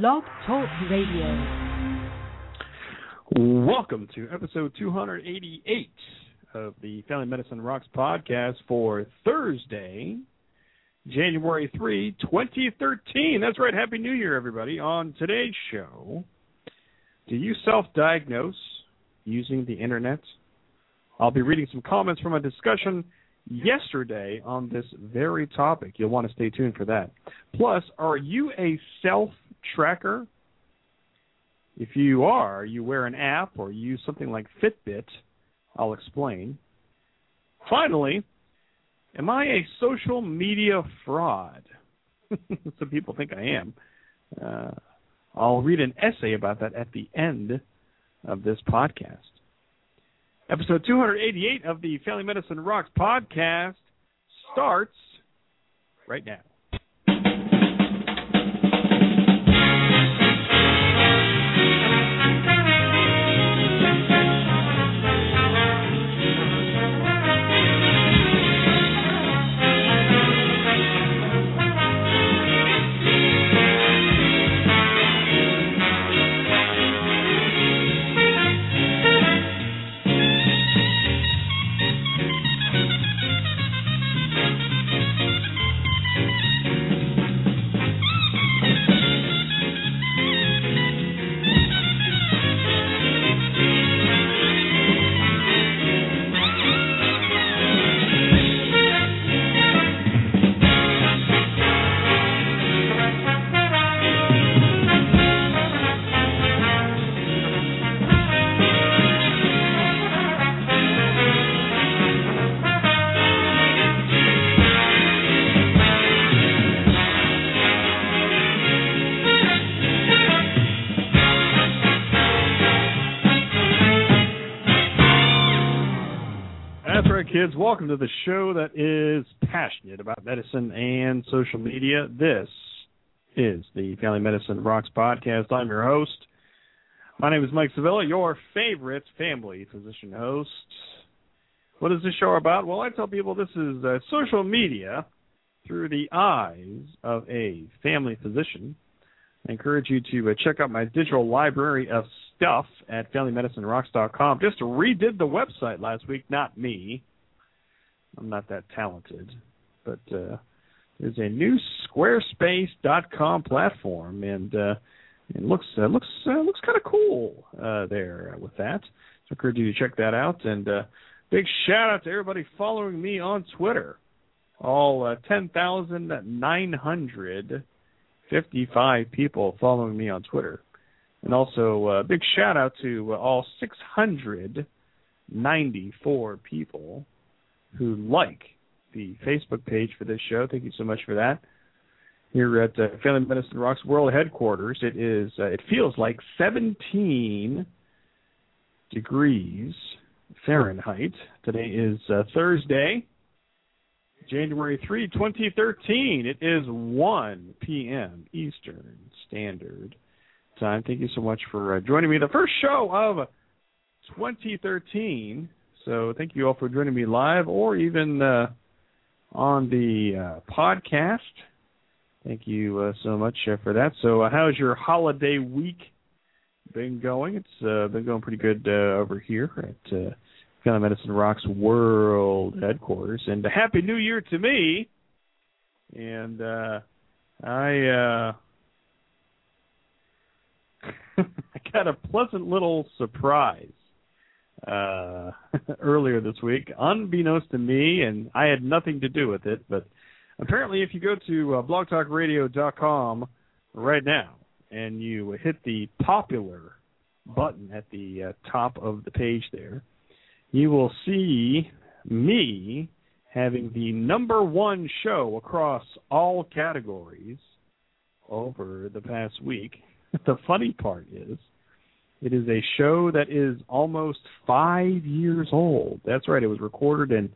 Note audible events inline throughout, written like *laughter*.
Blog Talk Radio. Welcome to episode 288 of the Family Medicine Rocks podcast for Thursday, January 3, 2013. That's right. Happy New Year, everybody. On today's show, do you self diagnose using the internet? I'll be reading some comments from a discussion yesterday on this very topic. You'll want to stay tuned for that. Plus, are you a self tracker? If you are, you wear an app or use something like Fitbit. I'll explain. Finally, am I a social media fraud? *laughs* Some people think I am. Uh, I'll read an essay about that at the end of this podcast. Episode 288 of the Family Medicine Rocks podcast starts right now. Kids. Welcome to the show that is passionate about medicine and social media. This is the Family Medicine Rocks podcast. I'm your host. My name is Mike Sevilla, your favorite family physician host. What is this show about? Well, I tell people this is uh, social media through the eyes of a family physician. I encourage you to uh, check out my digital library of stuff at FamilyMedicineRocks.com. Just redid the website last week, not me. I'm not that talented, but uh, there's a new Squarespace.com platform, and uh, it looks uh, looks uh, looks kind of cool uh, there with that. So I encourage you to check that out. And uh, big shout out to everybody following me on Twitter. All uh, 10,955 people following me on Twitter. And also, uh, big shout out to uh, all 694 people who like the Facebook page for this show. Thank you so much for that. Here at uh, Family Medicine Rocks World Headquarters, it is uh, it feels like 17 degrees Fahrenheit. Today is uh, Thursday, January 3, 2013. It is 1 p.m. Eastern Standard Time. Thank you so much for uh, joining me. The first show of 2013. So thank you all for joining me live or even uh, on the uh, podcast. Thank you uh, so much uh, for that. So, uh, how's your holiday week been going? It's been going pretty good over here at Family Medicine Rocks World Headquarters. And Happy New Year to me. And I *laughs* I got a pleasant little surprise uh, *laughs* earlier this week, unbeknownst to me, and I had nothing to do with it. But apparently, if you go to uh, blogtalkradio.com right now and you hit the popular button at the uh, top of the page there, you will see me having the number one show across all categories over the past week *laughs* the funny part is, it is a show that is almost five years old. That's right. It was recorded in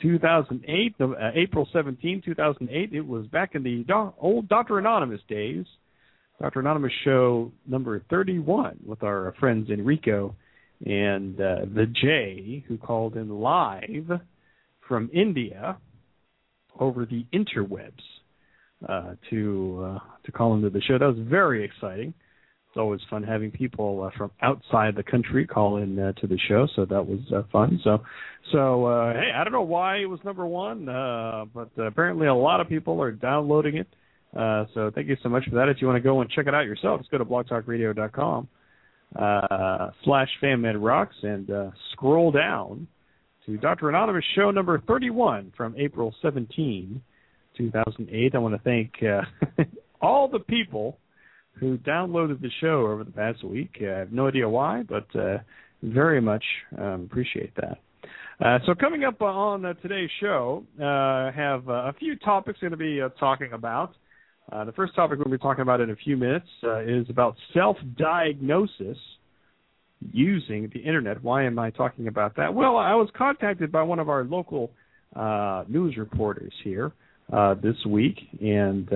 2008, uh, April 17, 2008. It was back in the do- old Dr. Anonymous days. Dr. Anonymous show number 31 with our friends Enrico and uh, the J, who called in live from India over the interwebs. uh, to uh, to call into the show. That was very exciting. It's always fun having people uh, from outside the country call in uh, to the show, so that was uh, fun. So, so uh, hey, I don't know why it was number one, uh, but uh, apparently a lot of people are downloading it. Uh, so thank you so much for that. If you want to go and check it out yourself, just go to blogtalkradio.com uh, slash FamMedRocks and uh, scroll down to Dr. Anonymous show number 31 from April 17, 2008. I want to thank uh, *laughs* all the people who downloaded the show over the past week. Uh, I have no idea why, but uh, very much um, appreciate that. Uh, so coming up on uh, today's show, uh, have uh, a few topics going to be talking about. the first topic we'll be talking about in a few minutes is about self-diagnosis using the internet. Why am I talking about that? Well, I was contacted by one of our local news reporters here this week, and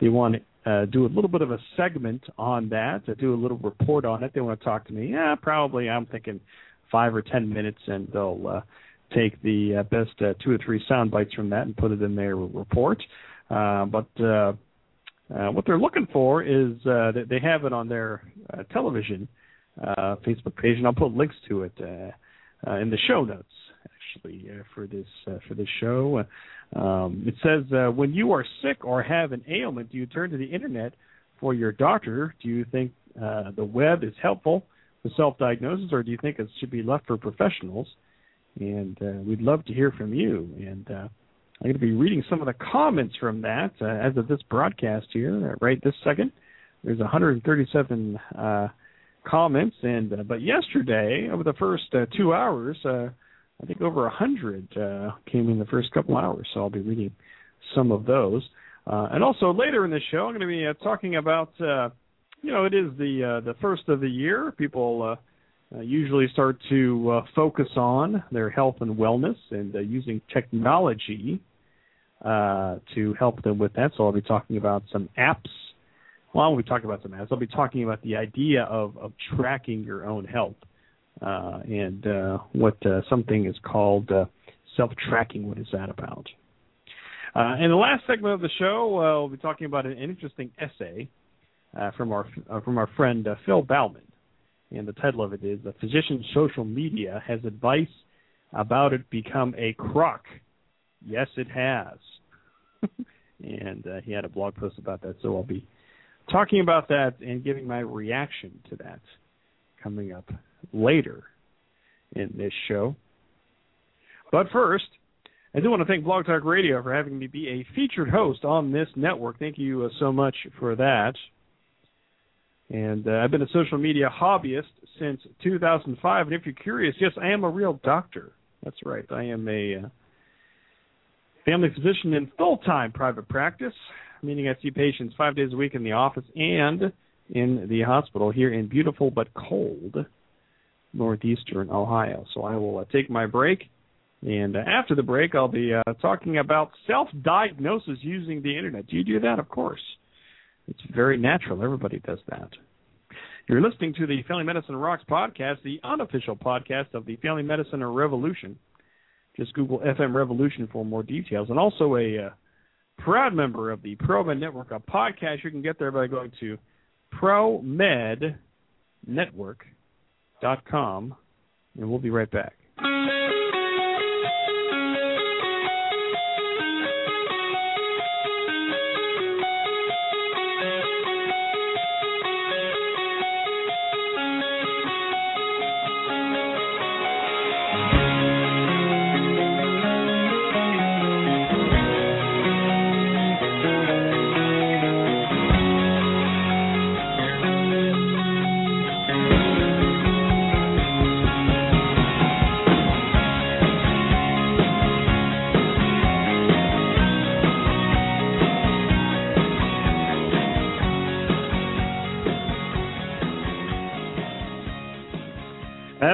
they want uh, do a little bit of a segment on that, to do a little report on it. They want to talk to me. Yeah, probably. I'm thinking five or ten minutes, and they'll uh, take the uh, best uh, two or three sound bites from that and put it in their report. Uh, but uh, uh, what they're looking for is uh, that they have it on their uh, television uh, Facebook page, and I'll put links to it uh, uh, in the show notes actually uh, for this uh, for this show. Um, it says uh, when you are sick or have an ailment, do you turn to the internet for your doctor? Do you think uh, the web is helpful for self-diagnosis, or do you think it should be left for professionals? And uh, we'd love to hear from you. And uh, I'm going to be reading some of the comments from that uh, as of this broadcast here, uh, right this second. There's 137 uh, comments, and uh, but yesterday, over the first uh, two hours, uh, I think over a hundred uh, came in the first couple hours, so I'll be reading some of those. Uh, and also later in the show, I'm going to be uh, talking about, uh, you know, it is the uh, the first of the year. People uh, uh, usually start to uh, focus on their health and wellness and uh, using technology uh, to help them with that. So I'll be talking about some apps. Well, I won't be talking about some apps. I'll be talking about the idea of of tracking your own health uh, and uh, what uh, something is called uh, self-tracking. What is that about? Uh, in the last segment of the show, uh, we'll be talking about an interesting essay from our from our friend Phil Baumann, and the title of it is "The Physician's Social Media Has Advice About It Become a Crock." Yes, it has. *laughs* and he had a blog post about that, so I'll be talking about that and giving my reaction to that coming up later in this show. But first, I do want to thank Blog Talk Radio for having me be a featured host on this network. Thank you uh, so much for that. And uh, I've been a social media hobbyist since 2005. And if you're curious, yes, I am a real doctor. That's right. I am a uh, family physician in full time private practice, meaning I see patients five days a week in the office and in the hospital here in beautiful but cold northeastern Ohio. So I will uh, take my break, and uh, after the break, I'll be uh, talking about self-diagnosis using the internet. Do you do that? Of course. It's very natural. Everybody does that. You're listening to the Family Medicine Rocks podcast, the unofficial podcast of the Family Medicine Revolution. Just Google FM Revolution for more details. And also a uh, proud member of the ProMed Network, a podcast you can get there by going to ProMed Network dot com, and we'll be right back.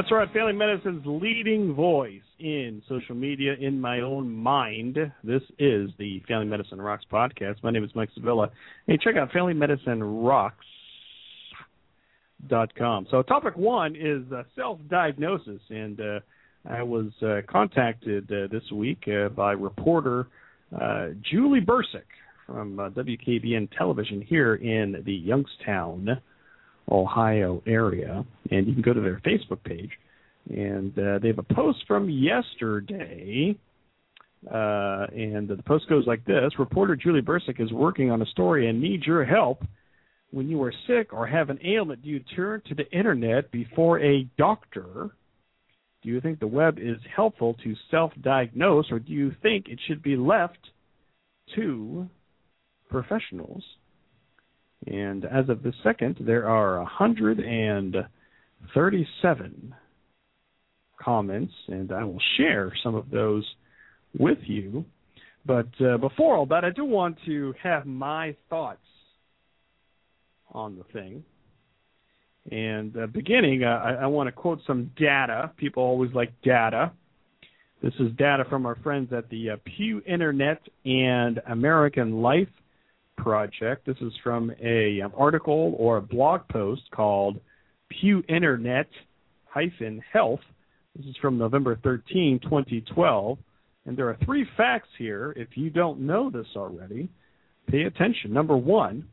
That's right, Family Medicine's leading voice in social media, in my own mind. This is the Family Medicine Rocks podcast. My name is Mike Sevilla. Hey, check out FamilyMedicineRocks.com. So, topic one is uh, self-diagnosis, and uh, I was uh, contacted uh, this week uh, by reporter uh, Julie Bursick from WKBN television here in the Youngstown, Ohio area. And you can go to their Facebook page. And uh, they have a post from yesterday. Uh, and the post goes like this Reporter Julie Bursick is working on a story and needs your help. When you are sick or have an ailment, do you turn to the internet before a doctor? Do you think the web is helpful to self diagnose, or do you think it should be left to professionals? And as of the second, there are 137 comments, and I will share some of those with you. But uh, before all that, I do want to have my thoughts on the thing. And uh, beginning, uh, I, I want to quote some data. People always like data. This is data from our friends at the uh, Pew Internet and American Life Project. This is from a um, article or a blog post called Pew Internet hyphen Health. This is from November 13, 2012. And there are three facts here. If you don't know this already, pay attention. Number one,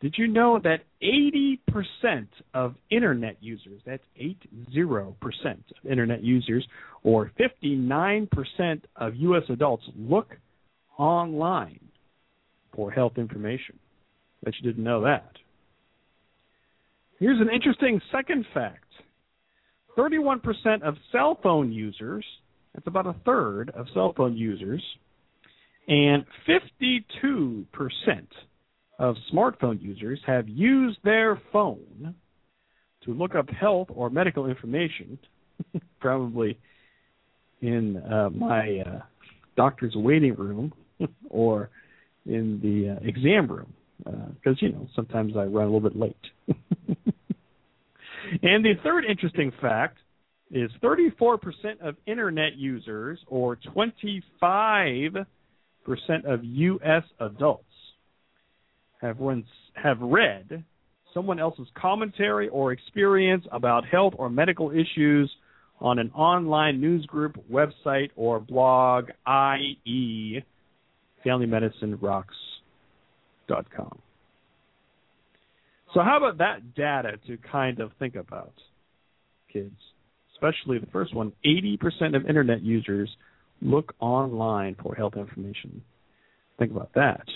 did you know that 80% of internet users, that's 80% of internet users, or 59% of U.S. adults look online for health information? Bet you didn't know that. Here's an interesting second fact 31% of cell phone users, that's about a third of cell phone users, and 52% of smartphone users have used their phone to look up health or medical information, *laughs* probably in uh, my uh, doctor's waiting room *laughs* or in the uh, exam room, because uh, you know sometimes I run a little bit late. *laughs* and the third interesting fact is 34% of internet users, or 25% of U.S. adults, have once have read someone else's commentary or experience about health or medical issues on an online news group, website, or blog, i.e., FamilyMedicineRocks.com. So, how about that data to kind of think about, kids? Especially the first one 80% of internet users look online for health information. Think about that.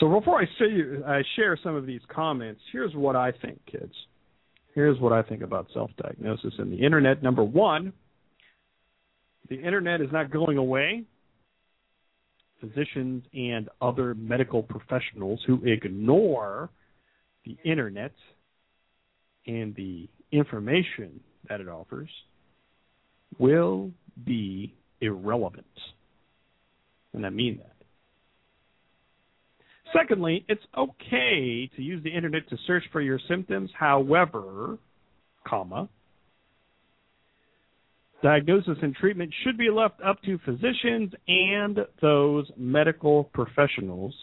So before I, say, I share some of these comments, here's what I think, kids. Here's what I think about self diagnosis and the internet. Number one, the internet is not going away. Physicians and other medical professionals who ignore the internet and the information that it offers will be irrelevant. And I mean that. Secondly, it's okay to use the internet to search for your symptoms. However, comma, diagnosis and treatment should be left up to physicians and those medical professionals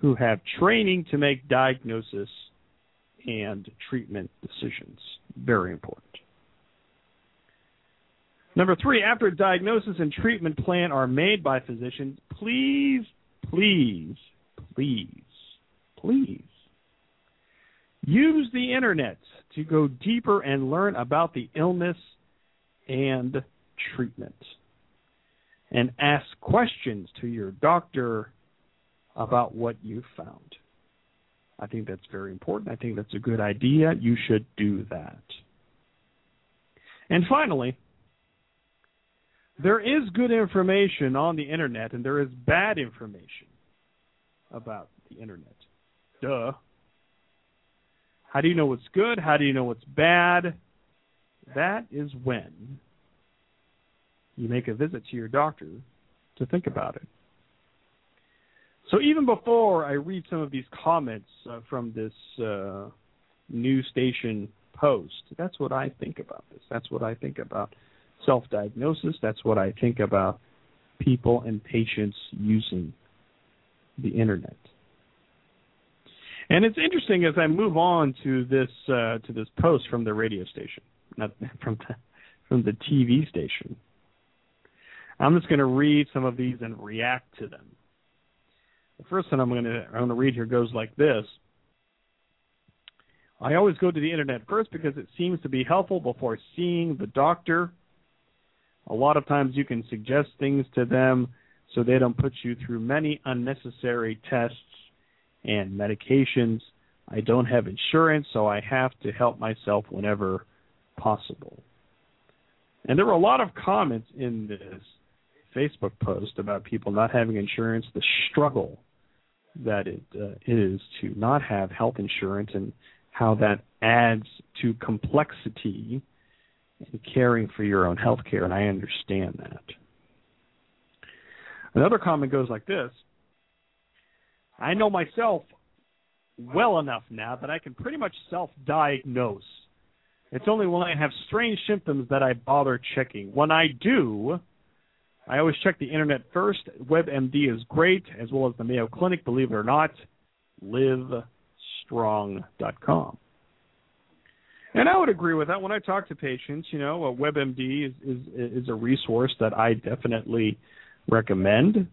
who have training to make diagnosis and treatment decisions. Very important. Number three, after diagnosis and treatment plan are made by physicians, please, please please, please use the internet to go deeper and learn about the illness and treatment. And ask questions to your doctor about what you found. I think that's very important. I think that's a good idea. You should do that. And finally, there is good information on the internet and there is bad information about the internet. Duh. How do you know what's good? How do you know what's bad? That is when you make a visit to your doctor to think about it. So even before I read some of these comments uh, from this uh, news station post, that's what I think about this. That's what I think about self diagnosis. That's what I think about people and patients using the internet. And it's interesting as I move on to this uh, to this post from the radio station, not from the, from the TV station. I'm just going to read some of these and react to them. The first one I'm going to I'm going to read here goes like this. I always go to the internet first because it seems to be helpful before seeing the doctor. A lot of times you can suggest things to them so they don't put you through many unnecessary tests and medications. I don't have insurance, so I have to help myself whenever possible. And there were a lot of comments in this Facebook post about people not having insurance, the struggle that it uh, is to not have health insurance, and how that adds to complexity in caring for your own health care, and I understand that. Another comment goes like this I know myself well enough now that I can pretty much self diagnose. It's only when I have strange symptoms that I bother checking. When I do, I always check the internet first. WebMD is great, as well as the Mayo Clinic, believe it or not. Livestrong.com. And I would agree with that. When I talk to patients, you know, WebMD is, is, is a resource that I definitely recommend.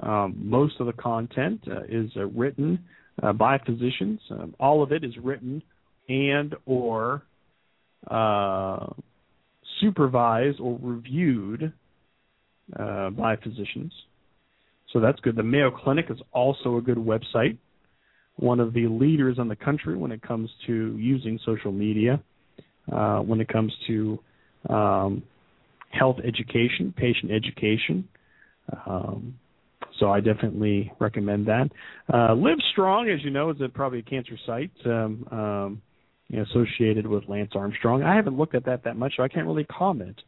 Um, most of the content uh, is uh, written uh, by physicians. Um, all of it is written and or uh, supervised or reviewed uh, by physicians. So that's good. The Mayo Clinic is also a good website, one of the leaders in the country when it comes to using social media, uh, when it comes to um, health education, patient education. Um, so I definitely recommend that. Uh, Live Strong, as you know, is a, probably a cancer site um, um, you know, associated with Lance Armstrong. I haven't looked at that that much, so I can't really comment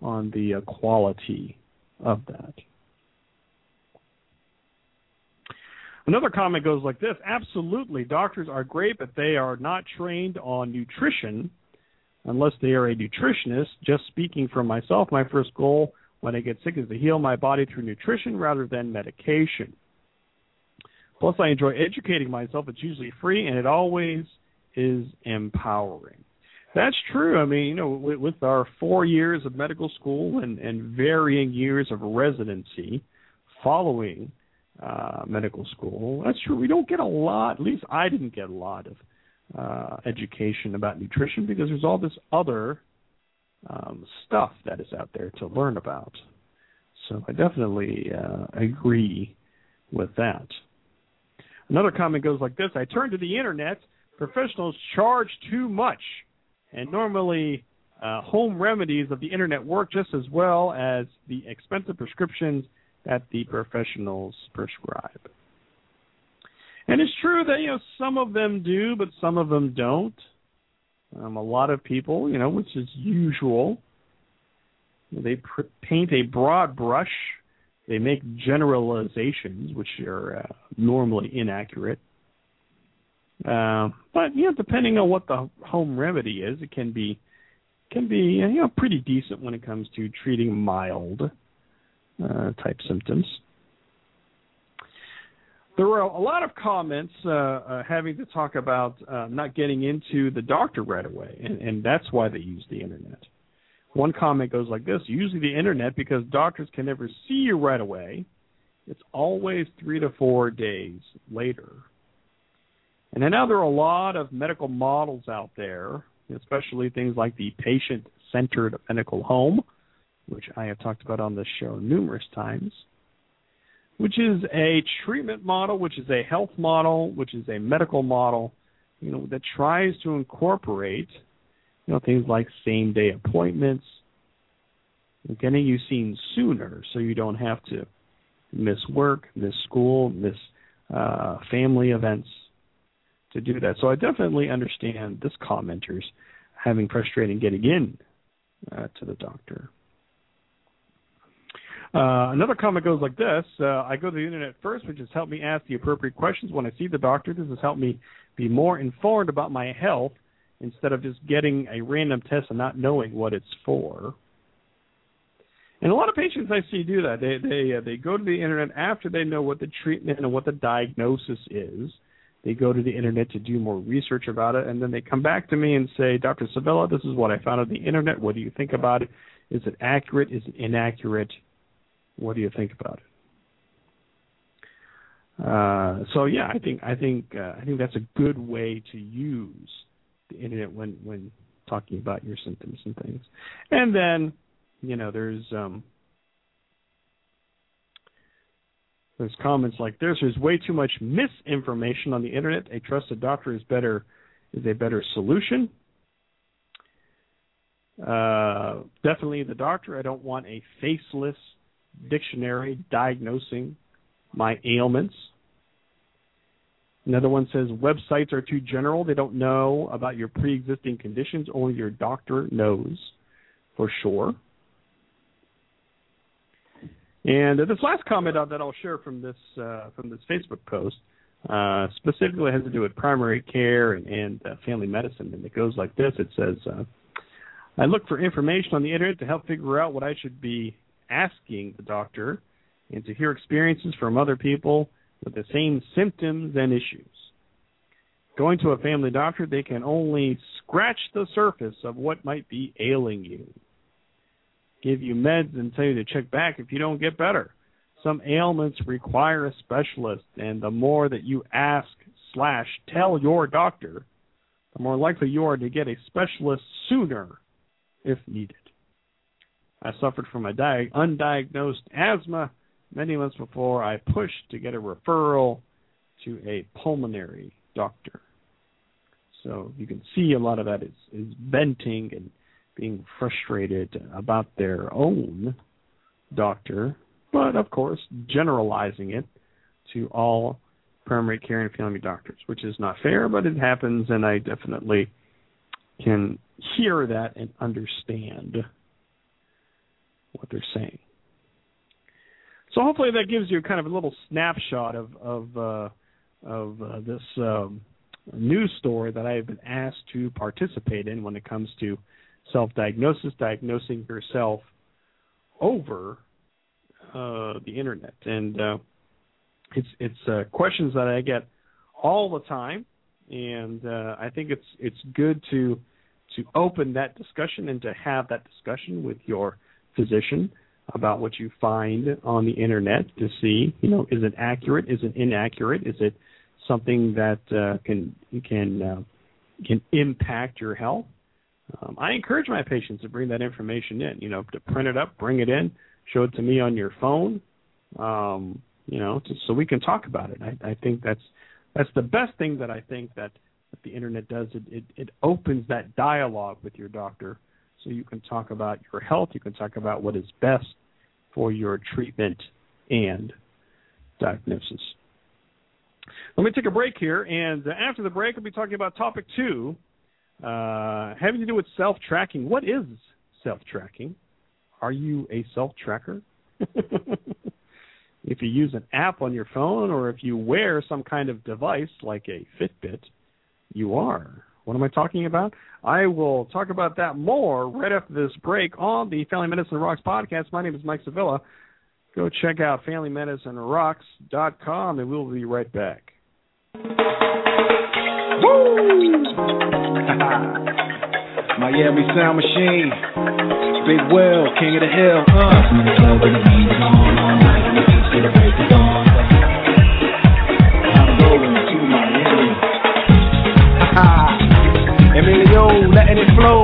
on the uh, quality of that. Another comment goes like this Absolutely, doctors are great, but they are not trained on nutrition unless they are a nutritionist. Just speaking for myself, my first goal when I get sick is to heal my body through nutrition rather than medication. Plus, I enjoy educating myself. It's usually free and it always is empowering. That's true. I mean, you know, with, with our four years of medical school and, and varying years of residency following uh, medical school, that's true. We don't get a lot, at least I didn't get a lot of uh, education about nutrition because there's all this other um, stuff that is out there to learn about. So I definitely uh, agree with that. Another comment goes like this I turn to the internet. Professionals charge too much, and normally uh, home remedies of the internet work just as well as the expensive prescriptions that the professionals prescribe. And it's true that you know some of them do, but some of them don't. Um, a lot of people, you know, which is usual, they pr- paint a broad brush. They make generalizations, which are uh, normally inaccurate. Uh, but you know, depending on what the home remedy is, it can be can be you know pretty decent when it comes to treating mild uh, type symptoms there were a lot of comments uh, uh, having to talk about uh, not getting into the doctor right away, and, and that's why they use the internet. One comment goes like this using the internet because doctors can never see you right away. It's always three to four days later. And I know there are a lot of medical models out there, especially things like the patient centered medical home, which I have talked about on this show numerous times which is a treatment model, which is a health model, which is a medical model, you know, that tries to incorporate, you know, things like same day appointments, getting you seen sooner so you don't have to miss work, miss school, miss uh, family events to do that. So I definitely understand this commenter's having frustrating getting in uh, to the doctor. Uh, another comment goes like this uh, I go to the internet first, which has helped me ask the appropriate questions when I see the doctor. This has helped me be more informed about my health instead of just getting a random test and not knowing what it's for. And a lot of patients I see do that. They they uh, they go to the internet after they know what the treatment and what the diagnosis is. They go to the internet to do more research about it, and then they come back to me and say, "Dr. Sevilla, this is what I found on the internet. What do you think about it? Is it accurate? Is it inaccurate? What do you think about it? Uh, so yeah, I think I think uh, I think that's a good way to use the internet when when talking about your symptoms and things. And then, you know, there's um, there's comments like this. There's way too much misinformation on the internet. A trusted doctor is better is a better solution. Uh, definitely the doctor. I don't want a faceless dictionary diagnosing my ailments. Another one says websites are too general. They don't know about your pre existing conditions. Only your doctor knows for sure. And this last comment that I'll share from this uh, from this Facebook post uh, specifically has to do with primary care and, and uh, family medicine, and it goes like this: It says, uh, "I look for information on the internet to help figure out what I should be asking the doctor, and to hear experiences from other people with the same symptoms and issues. Going to a family doctor, they can only scratch the surface of what might be ailing you. Give you meds and tell you to check back if you don't get better. Some ailments require a specialist, and the more that you ask slash tell your doctor, the more likely you are to get a specialist sooner if needed. I suffered from a di- undiagnosed asthma many months before I pushed to get a referral to a pulmonary doctor. So you can see a lot of that is, is venting and being frustrated about their own doctor, but of course generalizing it to all primary care and family doctors, which is not fair, but it happens, and I definitely can hear that and understand what they're saying. So hopefully that gives you kind of a little snapshot of of uh, of uh, this um, news story that I have been asked to participate in when it comes to self-diagnosis, diagnosing yourself over uh, the internet, and uh, it's it's uh, questions that I get all the time, and uh, I think it's it's good to to open that discussion and to have that discussion with your physician about what you find on the internet to see, you know, is it accurate? Is it inaccurate? Is it something that uh, can can uh, can impact your health? Um, I encourage my patients to bring that information in. You know, to print it up, bring it in, show it to me on your phone. Um, you know, to, so we can talk about it. I, I think that's that's the best thing that I think that, that the internet does. It, it it opens that dialogue with your doctor so you can talk about your health, you can talk about what is best for your treatment and diagnosis. Let me take a break here, and after the break, I'll be talking about topic two, uh, having to do with self tracking. What is self tracking? Are you a self tracker? *laughs* if you use an app on your phone or if you wear some kind of device like a Fitbit, you are. What am I talking about? I will talk about that more right after this break on the Family Medicine Rocks podcast. My name is Mike Sevilla. Go check out FamilyMedicineRocks.com, and we'll be right back. Woo! *laughs* Miami Sound Machine, Big Will, King of the Hill. Uh. Emilio, letting it flow.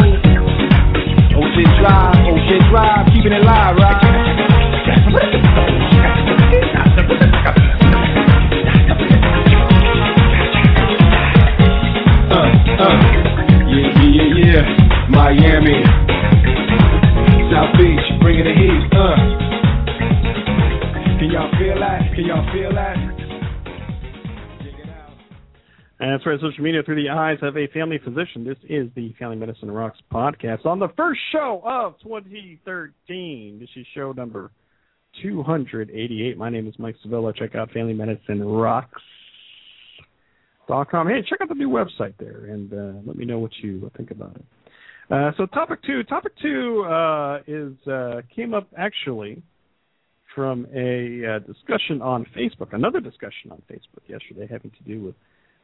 Shit drive, shit drive, keeping it live, right? Can y'all feel that? And that's right, social media through the eyes of a family physician. This is the Family Medicine Rocks podcast on the first show of 2013. This is show number 288. My name is Mike Sevilla. Check out Family Medicine Rocks. Dot com. Hey, check out the new website there and uh, let me know what you think about it. Uh, so, topic two. Topic two uh, is uh, came up actually from a uh, discussion on Facebook, another discussion on Facebook yesterday, having to do with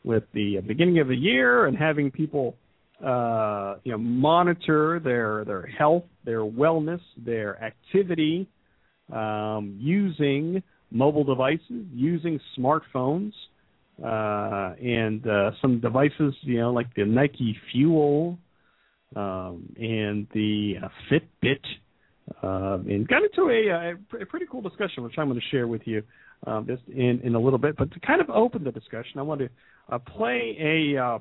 with the beginning of the year and having people uh, you know monitor their their health, their wellness, their activity um, using mobile devices, using smartphones, uh, and uh, some devices, you know, like the Nike Fuel um, and the uh, Fitbit, uh, and got into a, a, pretty cool discussion, which I'm going to share with you uh, just in in a little bit. But to kind of open the discussion, I want to uh, play a uh,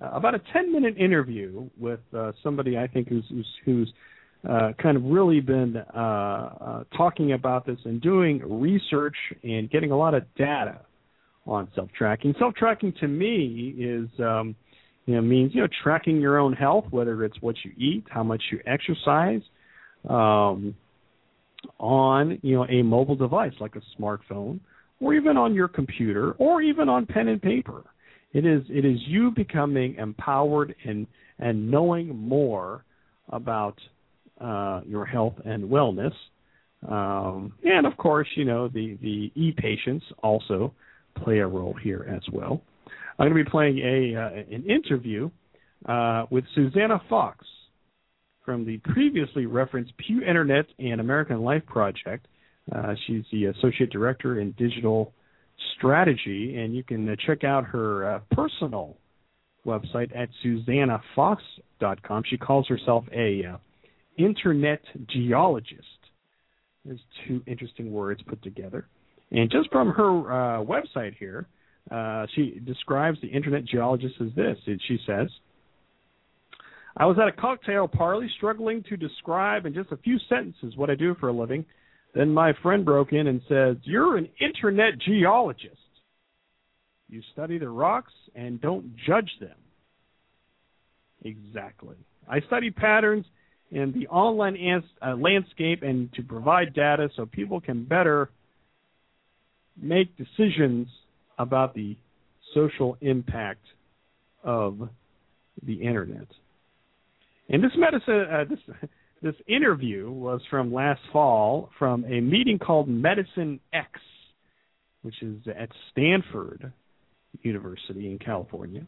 about a 10 minute interview with uh, somebody I think who's who's, who's uh, kind of really been uh, uh, talking about this and doing research and getting a lot of data on self tracking. Self tracking to me is um, you know means you know tracking your own health, whether it's what you eat, how much you exercise. Um, on you know a mobile device like a smartphone or even on your computer or even on pen and paper. It is it is you becoming empowered and and knowing more about uh, your health and wellness. Um, and of course you know the the e-patients also play a role here as well. I'm going to be playing a uh, an interview uh, with Susannah Fox from the previously referenced Pew Internet and American Life Project. Uh, she's the Associate Director in Digital Strategy, and you can uh, check out her uh, personal website at susannahfox.com. She calls herself a uh, internet geologist. There's two interesting words put together. And just from her uh, website here, uh, she describes the internet geologist as this. She says, I was at a cocktail party struggling to describe in just a few sentences what I do for a living. Then my friend broke in and said, You're an internet geologist. You study the rocks and don't judge them. Exactly. I study patterns in the online ans- uh, landscape and to provide data so people can better make decisions about the social impact of the internet. And this medicine, uh, this this interview was from last fall from a meeting called Medicine X, which is at Stanford University in California.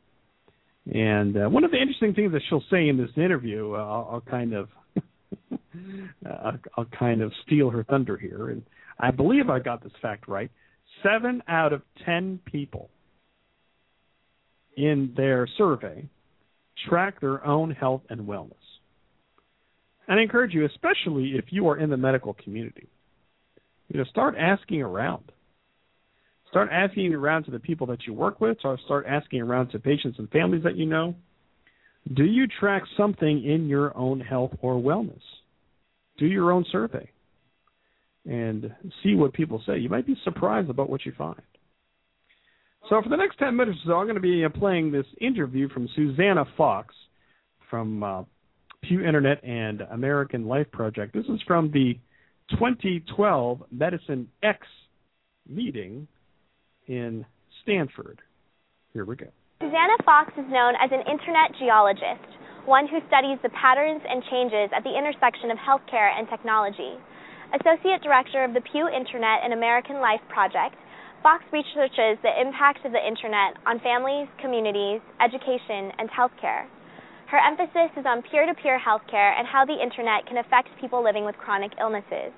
And uh, one of the interesting things that she'll say in this interview, uh, I'll, I'll, kind of, *laughs* I'll, I'll kind of steal her thunder here, and I believe I got this fact right. Seven out of ten people in their survey track their own health and wellness. And I encourage you, especially if you are in the medical community, you know, start asking around. Start asking around to the people that you work with, or start asking around to patients and families that you know. Do you track something in your own health or wellness? Do your own survey and see what people say. You might be surprised about what you find. So for the next 10 minutes or so, I'm going to be uh, playing this interview from Susannah Fox from uh, Pew Internet and American Life Project. This is from the 2012 Medicine X meeting in Stanford. Here we go. Susannah Fox is known as an internet geologist, one who studies the patterns and changes at the intersection of healthcare and technology. Associate Director of the Pew Internet and American Life Project, Fox researches the impact of the internet on families, communities, education, and healthcare. Her emphasis is on peer to peer healthcare and how the internet can affect people living with chronic illnesses.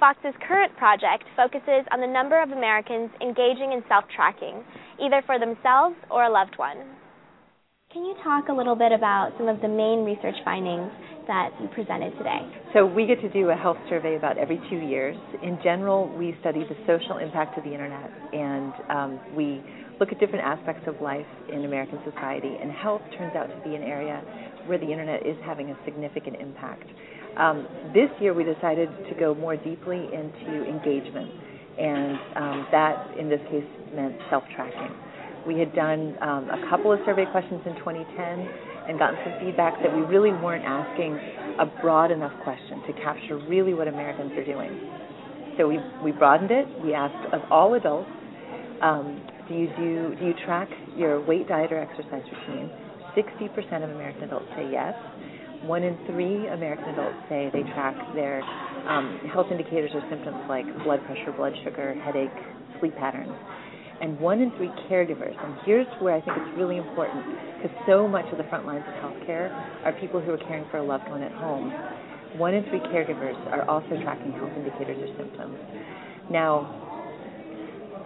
Fox's current project focuses on the number of Americans engaging in self tracking, either for themselves or a loved one. Can you talk a little bit about some of the main research findings that you presented today? So, we get to do a health survey about every two years. In general, we study the social impact of the internet, and um, we look at different aspects of life in American society, and health turns out to be an area where the internet is having a significant impact. Um, this year, we decided to go more deeply into engagement, and um, that, in this case, meant self tracking. We had done um, a couple of survey questions in 2010 and gotten some feedback that we really weren't asking a broad enough question to capture really what Americans are doing. So we, we broadened it. We asked of all adults, um, do you do do you track your weight, diet, or exercise routine? 60% of American adults say yes. One in three American adults say they track their um, health indicators or symptoms like blood pressure, blood sugar, headache, sleep patterns and one in three caregivers. And here's where I think it's really important because so much of the front lines of healthcare are people who are caring for a loved one at home. One in three caregivers are also tracking health indicators or symptoms. Now,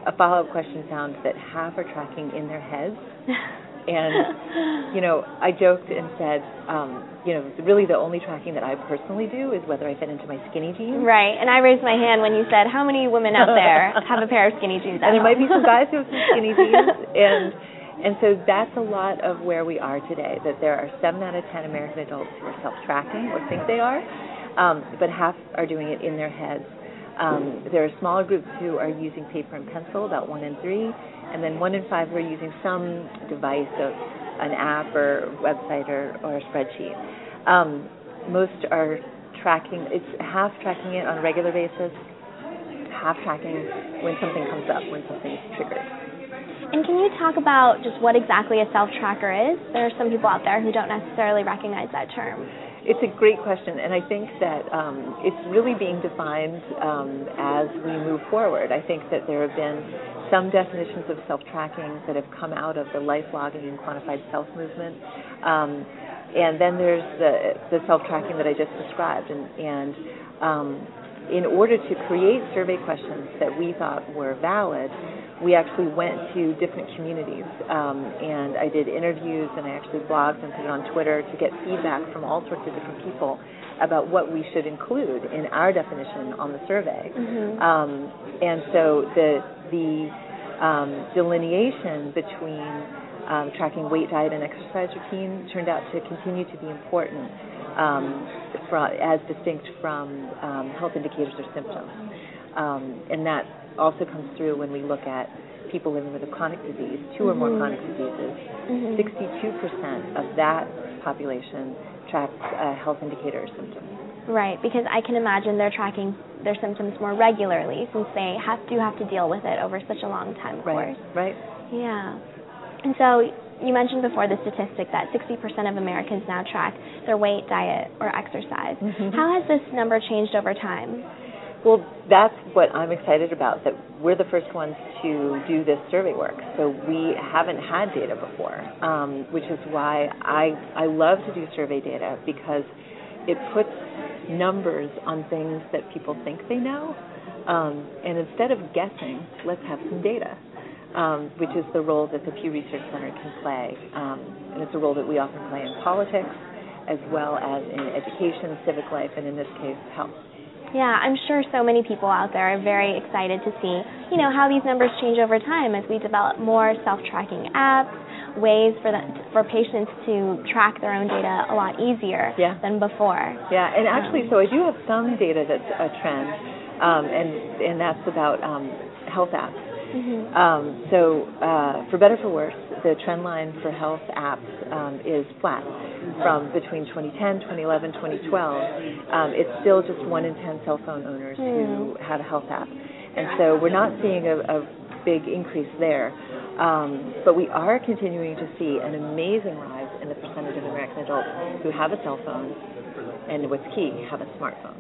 a follow up question found that half are tracking in their heads. *laughs* And *laughs* you know, I joked and said, um, you know, really the only tracking that I personally do is whether I fit into my skinny jeans. Right. And I raised my hand when you said, "How many women out there *laughs* have a pair of skinny jeans?" and there might be some guys who have some skinny *laughs* jeans, and and so that's a lot of where we are today. That there are seven out of ten American adults who are self-tracking or think they are, um, but half are doing it in their heads. Um, there are smaller groups who are using paper and pencil, about one in three, and then one in five who are using some device of an app or website or, or a spreadsheet. Um, most are tracking, it's half tracking it on a regular basis, half tracking when something comes up, when something's triggered. And can you talk about just what exactly a self tracker is? There are some people out there who don't necessarily recognize that term. It's a great question, and I think that um, it's really being defined um, as we move forward. I think that there have been some definitions of self-tracking that have come out of the life logging and quantified self movement, um, and then there's the, the self-tracking that I just described. And, and um, in order to create survey questions that we thought were valid, we actually went to different communities um, and I did interviews and I actually blogged and put it on Twitter to get feedback from all sorts of different people about what we should include in our definition on the survey. Mm-hmm. Um, and so the the um, delineation between um, tracking weight, diet, and exercise routine turned out to continue to be important um, for, as distinct from um, health indicators or symptoms. Um, and that also comes through when we look at people living with a chronic disease, 2 or more Mhm. chronic diseases. Mhm. 62% of that population tracks a health indicator or symptom. Right, because I can imagine they're tracking their symptoms more regularly since they have do have to deal with it over such a long time, of Right, right. Yeah. And so you mentioned before the statistic that 60% of Americans now track their weight, diet, or exercise. Mhm. How has this number changed over time? Well, that's what I'm excited about, that we're the first ones to do this survey work. So we haven't had data before, um, which is why I, I love to do survey data because it puts numbers on things that people think they know. Um, and instead of guessing, let's have some data, um, which is the role that the Pew Research Center can play. Um, and it's a role that we often play in politics as well as in education, civic life, and in this case, health. Yeah, I'm sure so many people out there are very excited to see, you know, how these numbers change over time as we develop more self-tracking apps, ways for the, for patients to track their own data a lot easier Yeah. than before. Yeah, and actually, Um, so I do have some data that's a trend, um, and and that's about um, health apps. Mhm. Um, so, uh, for better or for worse, the trend line for health apps um, is flat from between 2010, 2011, 2012. Um, it's still just one in 10 cell phone owners who have a health app. And so we're not seeing a, a big increase there. Um, but we are continuing to see an amazing rise in the percentage of American adults who have a cell phone and what's key, have a smartphone.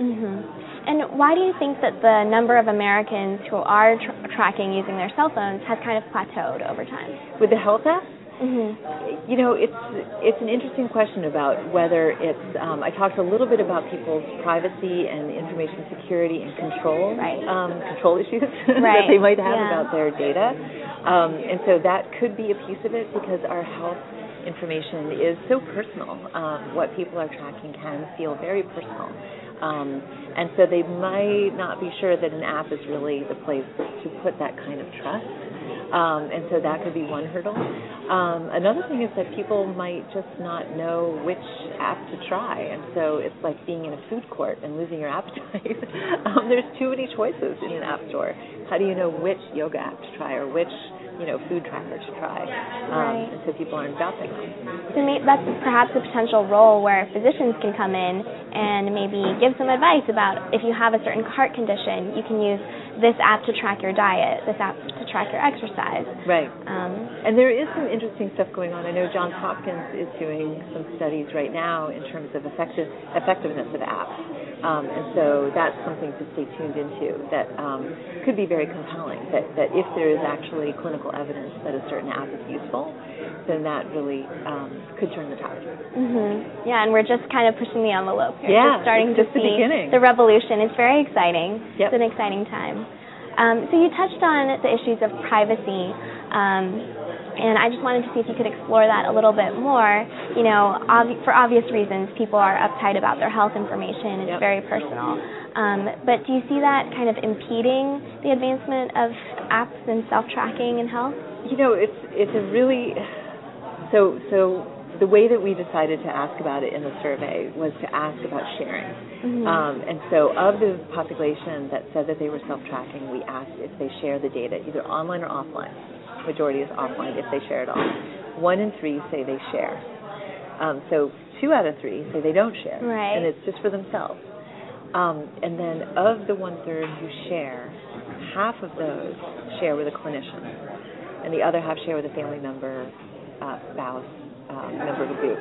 Mhm. And why do you think that the number of Americans who are tr- tracking using their cell phones has kind of plateaued over time? With the health apps, Mhm. you know, it's it's an interesting question about whether it's. Um, I talked a little bit about people's privacy and information security and control, Right. um, control issues *laughs* that they might have yeah. about their data, um, and so that could be a piece of it because our health information is so personal. Um, what people are tracking can feel very personal. Um, and so they might not be sure that an app is really the place to put that kind of trust. Um, and so that could be one hurdle. Um, another thing is that people might just not know which app to try, and so it's like being in a food court and losing your appetite. *laughs* um, there's too many choices in an app store. How do you know which yoga app to try or which you know food tracker to try? Um, Right. And so people aren't vouching them. So that's perhaps a potential role where physicians can come in and maybe give some advice about if you have a certain heart condition, you can use this app to track your diet, this app to track your exercise. Right. Um, And there is some interesting stuff going on. I know Johns Hopkins is doing some studies right now in terms of effective effectiveness of apps, um, and so that's something to stay tuned into. That um, could be very compelling. That that if there is actually clinical evidence that a certain app is useful, then that really um, could turn the tide. hmm Yeah, and we're just kind of pushing the envelope here. Yeah, just starting just to the see beginning. the revolution. It's very exciting. Yep. It's an exciting time. Um, so you touched on the issues of privacy, um, and I just wanted to see if you could explore that a little bit more. You know, ob- for obvious reasons, people are uptight about their health information. It's Yep. very personal. Um, but do you see that kind of impeding the advancement of apps and self-tracking in health? You know, it's it's a really so so the way that we decided to ask about it in the survey was to ask about sharing. Mhm. Um, and so, of the population that said that they were self-tracking, we asked if they share the data, either online or offline. Majority is offline if they share it all. One in three say they share. Um, so two out of three say they don't share, Right. and it's just for themselves. Um, and then of the one third who share, half of those share with a clinician, and the other half share with a family member, uh, spouse, um, member of a group.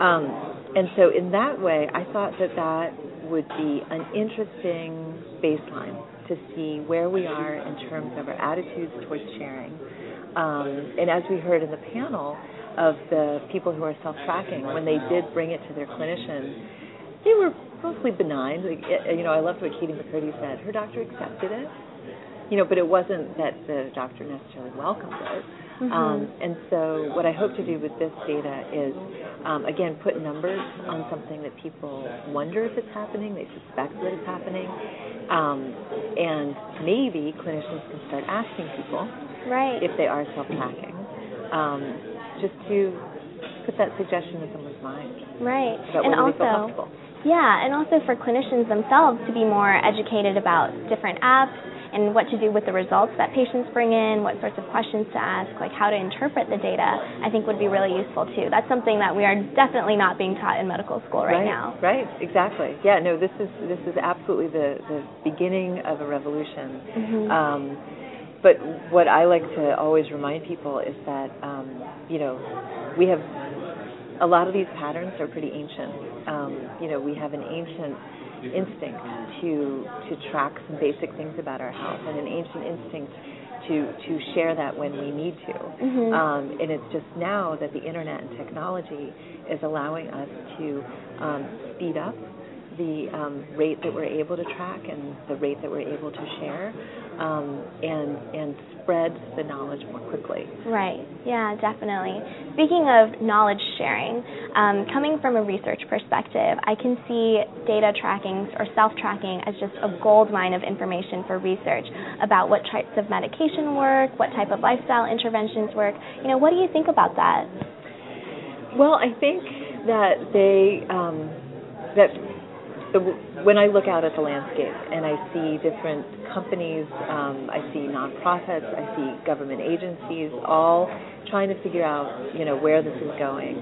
Um, and so, in that way, I thought that that would be an interesting baseline to see where we are in terms of our attitudes towards sharing. Um, and as we heard in the panel of the people who are self-tracking, when they did bring it to their clinician, they were mostly benign. Like, you know, I loved what Katie McCurdy said. Her doctor accepted it, you know, but it wasn't that the doctor necessarily welcomed it. Mhm. Um, and so, what I hope to do with this data is, um, again, put numbers on something that people wonder if it's happening, they suspect that it's happening, um, and maybe clinicians can start asking people Right. if they are self-tracking, um, just to put that suggestion in someone's mind right. and also. Yeah, and also for clinicians themselves to be more educated about different apps and what to do with the results that patients bring in, what sorts of questions to ask, like how to interpret the data, I think would be really useful too. That's something that we are definitely not being taught in medical school right, now. Right, exactly. Yeah, no, this is this is absolutely the the beginning of a revolution. Mhm. Um, but what I like to always remind people is that um, you know we have a lot of these patterns are pretty ancient. Um, you know, we have an ancient instinct to to track some basic things about our health, and an ancient instinct to to share that when we need to. Mhm. Um, and it's just now that the internet and technology is allowing us to um, speed up the um, rate that we're able to track and the rate that we're able to share, um, and and spread the knowledge more quickly. Right. Yeah, definitely. Speaking of knowledge sharing, um, coming from a research perspective, I can see data tracking or self-tracking as just a gold mine of information for research about what types of medication work, what type of lifestyle interventions work. You know, what do you think about that? Well, I think that they um, that the, when I look out at the landscape and I see different companies, um, I see nonprofits, I see government agencies, all trying to figure out, you know, where this is going.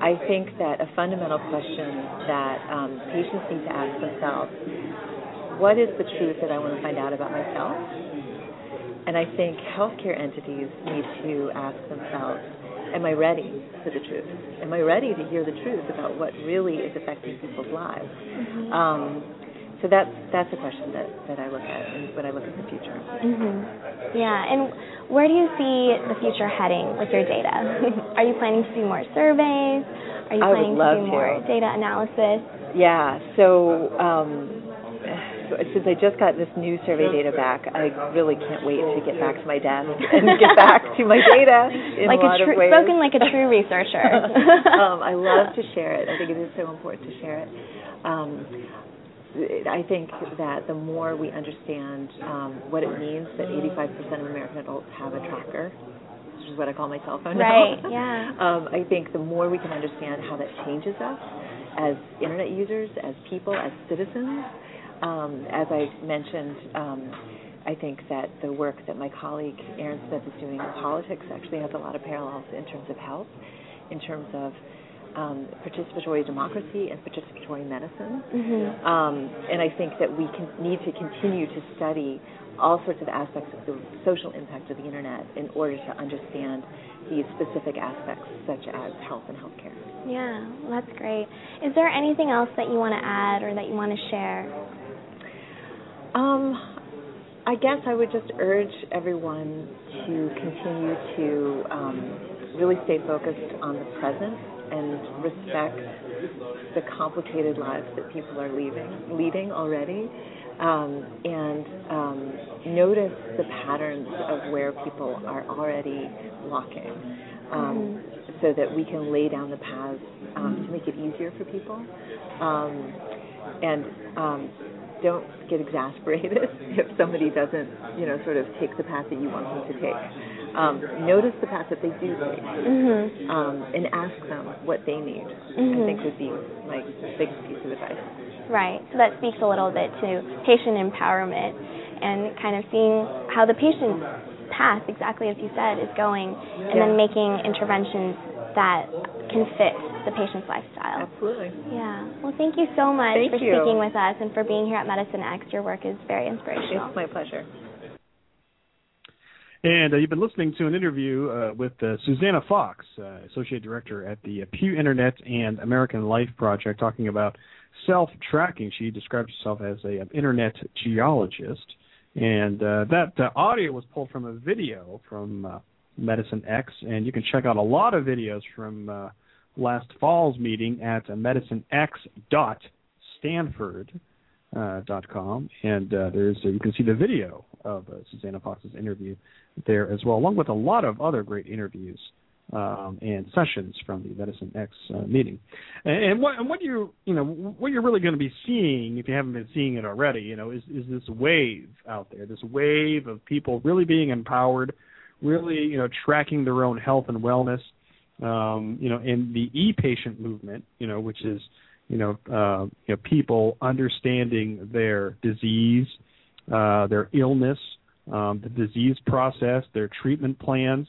I think that a fundamental question that um, patients need to ask themselves: What is the truth that I want to find out about myself? And I think healthcare entities need to ask themselves, am I ready for the truth? Am I ready to hear the truth about what really is affecting people's lives? Mm-hmm. Um, so that's that's a question that, that I look at when I look at the future. hmm Yeah, and where do you see the future heading with your data? *laughs* Are you planning to do more surveys? Are you I planning to do to. more data analysis? Yeah. So um, since I just got this new survey data back, I really can't wait to get back to my desk *laughs* and get back to my data in like a lot true, of ways. spoken like a true *laughs* researcher. um, I love to share it. I think it is so important to share it. Um, I think that the more we understand um, what it means that 85% of American adults have a tracker, which is what I call my cell phone Right, now. *laughs* yeah. Um, I think the more we can understand how that changes us as internet users, as people, as citizens, um, as I mentioned, um, I think that the work that my colleague Aaron Smith is doing in politics actually has a lot of parallels in terms of health, in terms of um, participatory democracy and participatory medicine. hmm Um, and I think that we can, need to continue to study all sorts of aspects of the social impact of the internet in order to understand these specific aspects, such as health and healthcare. Yeah, well, that's great. Is there anything else that you want to add or that you want to share? Um, I guess I would just urge everyone to continue to um, really stay focused on the present and respect the complicated lives that people are leaving, leading already. um, and um, notice the patterns of where people are already walking um, mm-hmm. so that we can lay down the paths um, to make it easier for people. Um, and um, don't get exasperated *laughs* if somebody doesn't, you know, sort of take the path that you want them to take. Um, notice the path that they do take, mm-hmm. um, and ask them what they need. Mm-hmm. I think would be my biggest piece of advice. Right. So that speaks a little bit to patient empowerment and kind of seeing how the patient's path, exactly as you said, is going, and yeah. then making interventions that can fit the patient's lifestyle. Absolutely. Yeah. Well, thank you so much thank for you. speaking with us and for being here at Medicine X. Your work is very inspirational. It's my pleasure. And uh, you've been listening to an interview uh, with uh, Susannah Fox, uh, Associate Director at the Pew Internet and American Life Project, talking about self-tracking. She describes herself as a, an internet geologist, and uh, that uh, audio was pulled from a video from Medicine X, and you can check out a lot of videos from uh, last fall's meeting at medicinex.stanford.com, uh, and uh, there's you can see the video of Susannah Fox's interview there as well, along with a lot of other great interviews um, and sessions from the Medicine X uh, meeting. And, and what and what you you know what you're really going to be seeing if you haven't been seeing it already, you know, is is this wave out there, this wave of people really being empowered, really you know tracking their own health and wellness, um, you know, in the e-patient movement, you know, which is you know uh, you know people understanding their disease, uh, their illness um, the disease process, their treatment plans.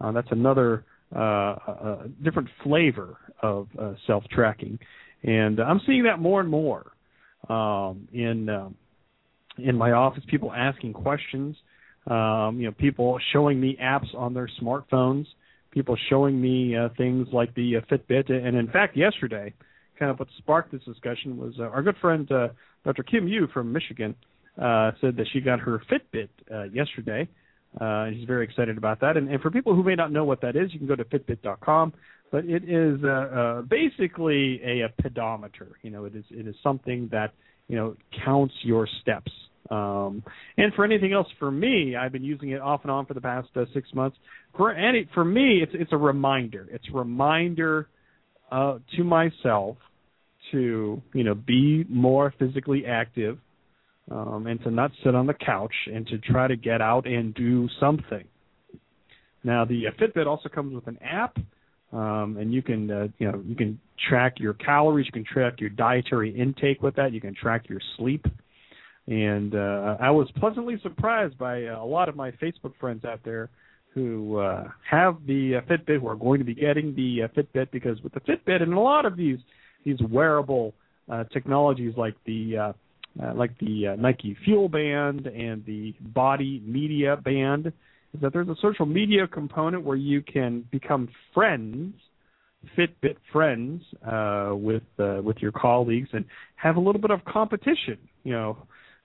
Uh, that's another uh, different flavor of uh, self-tracking, and I'm seeing that more and more um, in um, in my office. People asking questions, um, you know, people showing me apps on their smartphones, people showing me uh, things like the uh, Fitbit, and in fact, yesterday, kind of what sparked this discussion was uh, our good friend uh, Dr. Kim Yu from Michigan uh, said that she got her Fitbit uh, yesterday. Uh, she's very excited about that. And, and for people who may not know what that is, you can go to Fitbit.com. But it is uh, uh, basically a, a pedometer. You know, it is it is something that you know counts your steps. Um, and for anything else, for me, I've been using it off and on for the past uh, six months. For any, for me, it's it's a reminder. It's a reminder uh, to myself to you know be more physically active, um, and to not sit on the couch and to try to get out and do something. Now the Fitbit also comes with an app, um, and you can uh, you know you can track your calories, you can track your dietary intake with that, you can track your sleep. And uh, I was pleasantly surprised by uh, a lot of my Facebook friends out there who uh, have the uh, Fitbit, who are going to be getting the uh, Fitbit, because with the Fitbit and a lot of these these wearable uh, technologies like the uh, uh, like the uh, Nike FuelBand and the BodyMedia Band, is that there's a social media component where you can become friends, Fitbit friends, uh, with uh, with your colleagues and have a little bit of competition. You know,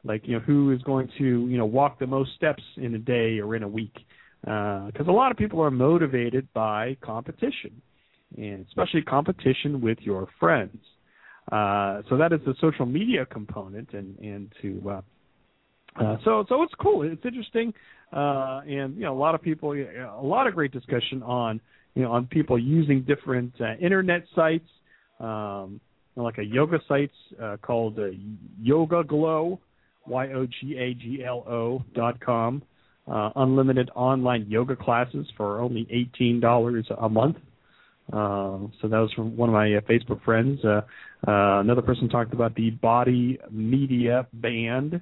like you know who is going to you know walk the most steps in a day or in a week, because uh, a lot of people are motivated by competition, and especially competition with your friends. Uh, so that is the social media component, and and to uh, uh, so so it's cool. It's interesting, uh, and you know a lot of people, a lot of great discussion on you know on people using different uh, internet sites, um, like a yoga sites uh, called uh, YogaGlo, Y O G A G L O dot com. Uh, unlimited online yoga classes for only eighteen dollars a month. Uh, so that was from one of my uh, Facebook friends. Uh, uh, another person talked about the Body Media Band.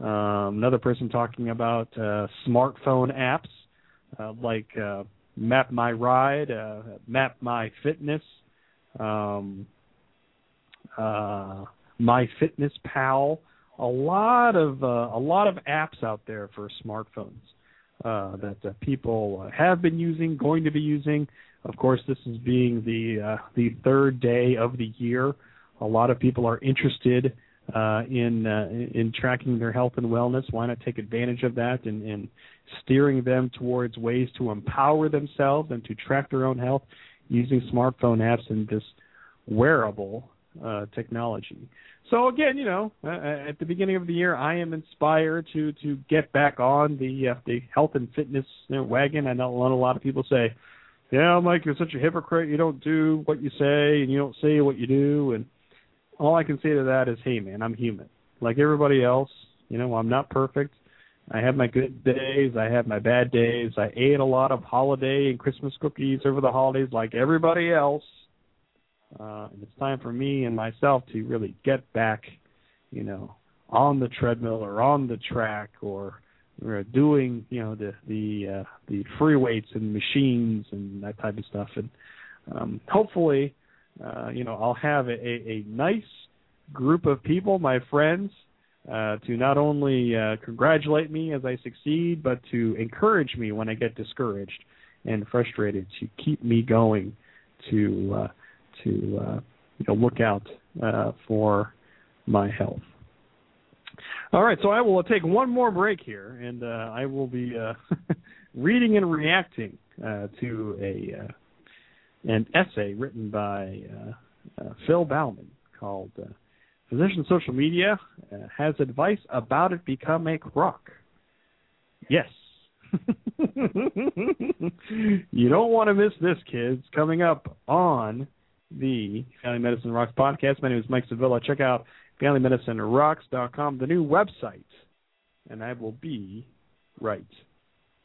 Um, another person talking about uh, smartphone apps uh, like uh, MapMyRide, uh, Map My Fitness, um, uh, My Fitness Pal. A lot of uh, a lot of apps out there for smartphones uh, that uh, people have been using, going to be using. Of course, this is being the uh, the third day of the year. A lot of people are interested uh, in uh, in tracking their health and wellness. Why not take advantage of that and, and steering them towards ways to empower themselves and to track their own health using smartphone apps and this wearable technology. So again, you know, uh, at the beginning of the year, I am inspired to to get back on the uh, the health and fitness you know, wagon. I know a lot of people say, "Yeah, Mike, you're such a hypocrite. You don't do what you say, and you don't say what you do." And all I can say to that is, "Hey, man, I'm human, like everybody else. You know, I'm not perfect. I have my good days. I have my bad days. I ate a lot of holiday and Christmas cookies over the holidays, like everybody else." Uh, and it's time for me and myself to really get back, you know, on the treadmill or on the track or, doing, you know, the the uh, the free weights and machines and that type of stuff. And um, hopefully, uh, you know, I'll have a, a nice group of people, my friends, uh, to not only uh, congratulate me as I succeed, but to encourage me when I get discouraged and frustrated, to keep me going, to uh, to uh, you know look out uh, for my health. All right, so I will take one more break here, and uh, I will be uh, *laughs* reading and reacting uh, to a uh, an essay written by Phil Baumann called "Physician Social Media Has Advice About It Become a Crock." Yes. *laughs* you don't want to miss this, kids. Coming up on the Family Medicine Rocks podcast. My name is Mike Sevilla. Check out FamilyMedicineRocks.com, the new website, and I will be right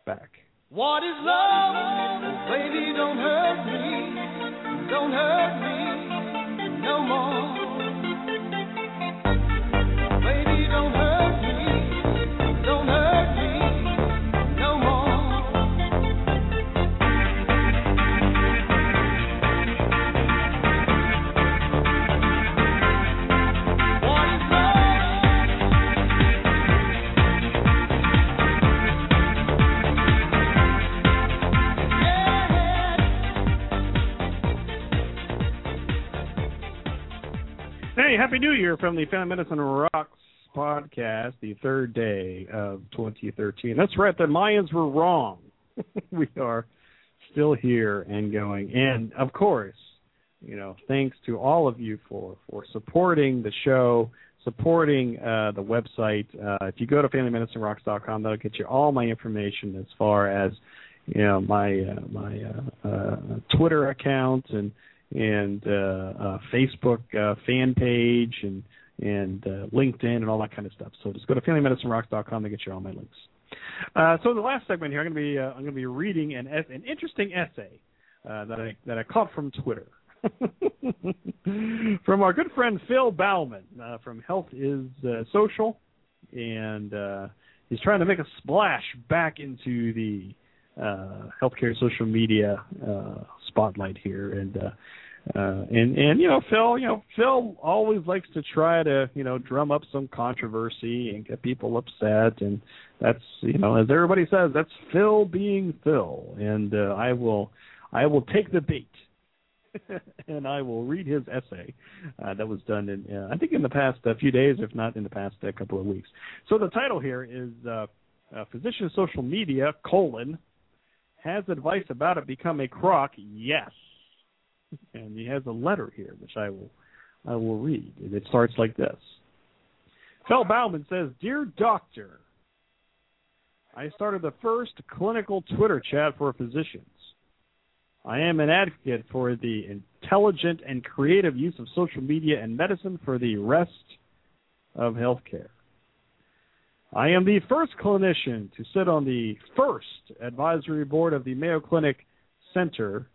back. What is love? Baby, don't hurt me. Don't hurt me no more. Baby, don't hurt Hey, Happy New Year from the Family Medicine Rocks podcast, the third day of 2013. That's right, the Mayans were wrong. *laughs* we are still here and going. And of course, you know, thanks to all of you for for supporting the show, supporting uh, the website. Uh, if you go to FamilyMedicineRocks.com, that'll get you all my information as far as you know my uh, my uh, uh, Twitter account and and uh, uh, Facebook uh, fan page and and LinkedIn and all that kind of stuff. So just go to FamilyMedicineRocks.com to get you all my links. So the last segment here, I'm going to be I'm going to be reading an an interesting essay that I that I caught from Twitter. *laughs* from our good friend Phil Baumann uh, from Health is uh, Social, and uh, he's trying to make a splash back into the uh, healthcare social media uh, spotlight here, and uh, uh, and and you know Phil, you know Phil always likes to try to you know drum up some controversy and get people upset, and that's you know as everybody says that's Phil being Phil, and uh, I will I will take the bait. *laughs* and I will read his essay uh, that was done in, uh, I think, in the past uh, few days, if not in the past uh, couple of weeks. So the title here is uh, uh, "Physician Social Media: colon Has advice about it become a crock? Yes." And he has a letter here, which I will I will read, and it starts like this. Phil Baumann says, "Dear Doctor, I started the first clinical Twitter chat for physicians. I am an advocate for the intelligent and creative use of social media and medicine for the rest of healthcare. I am the first clinician to sit on the first advisory board of the Mayo Clinic Center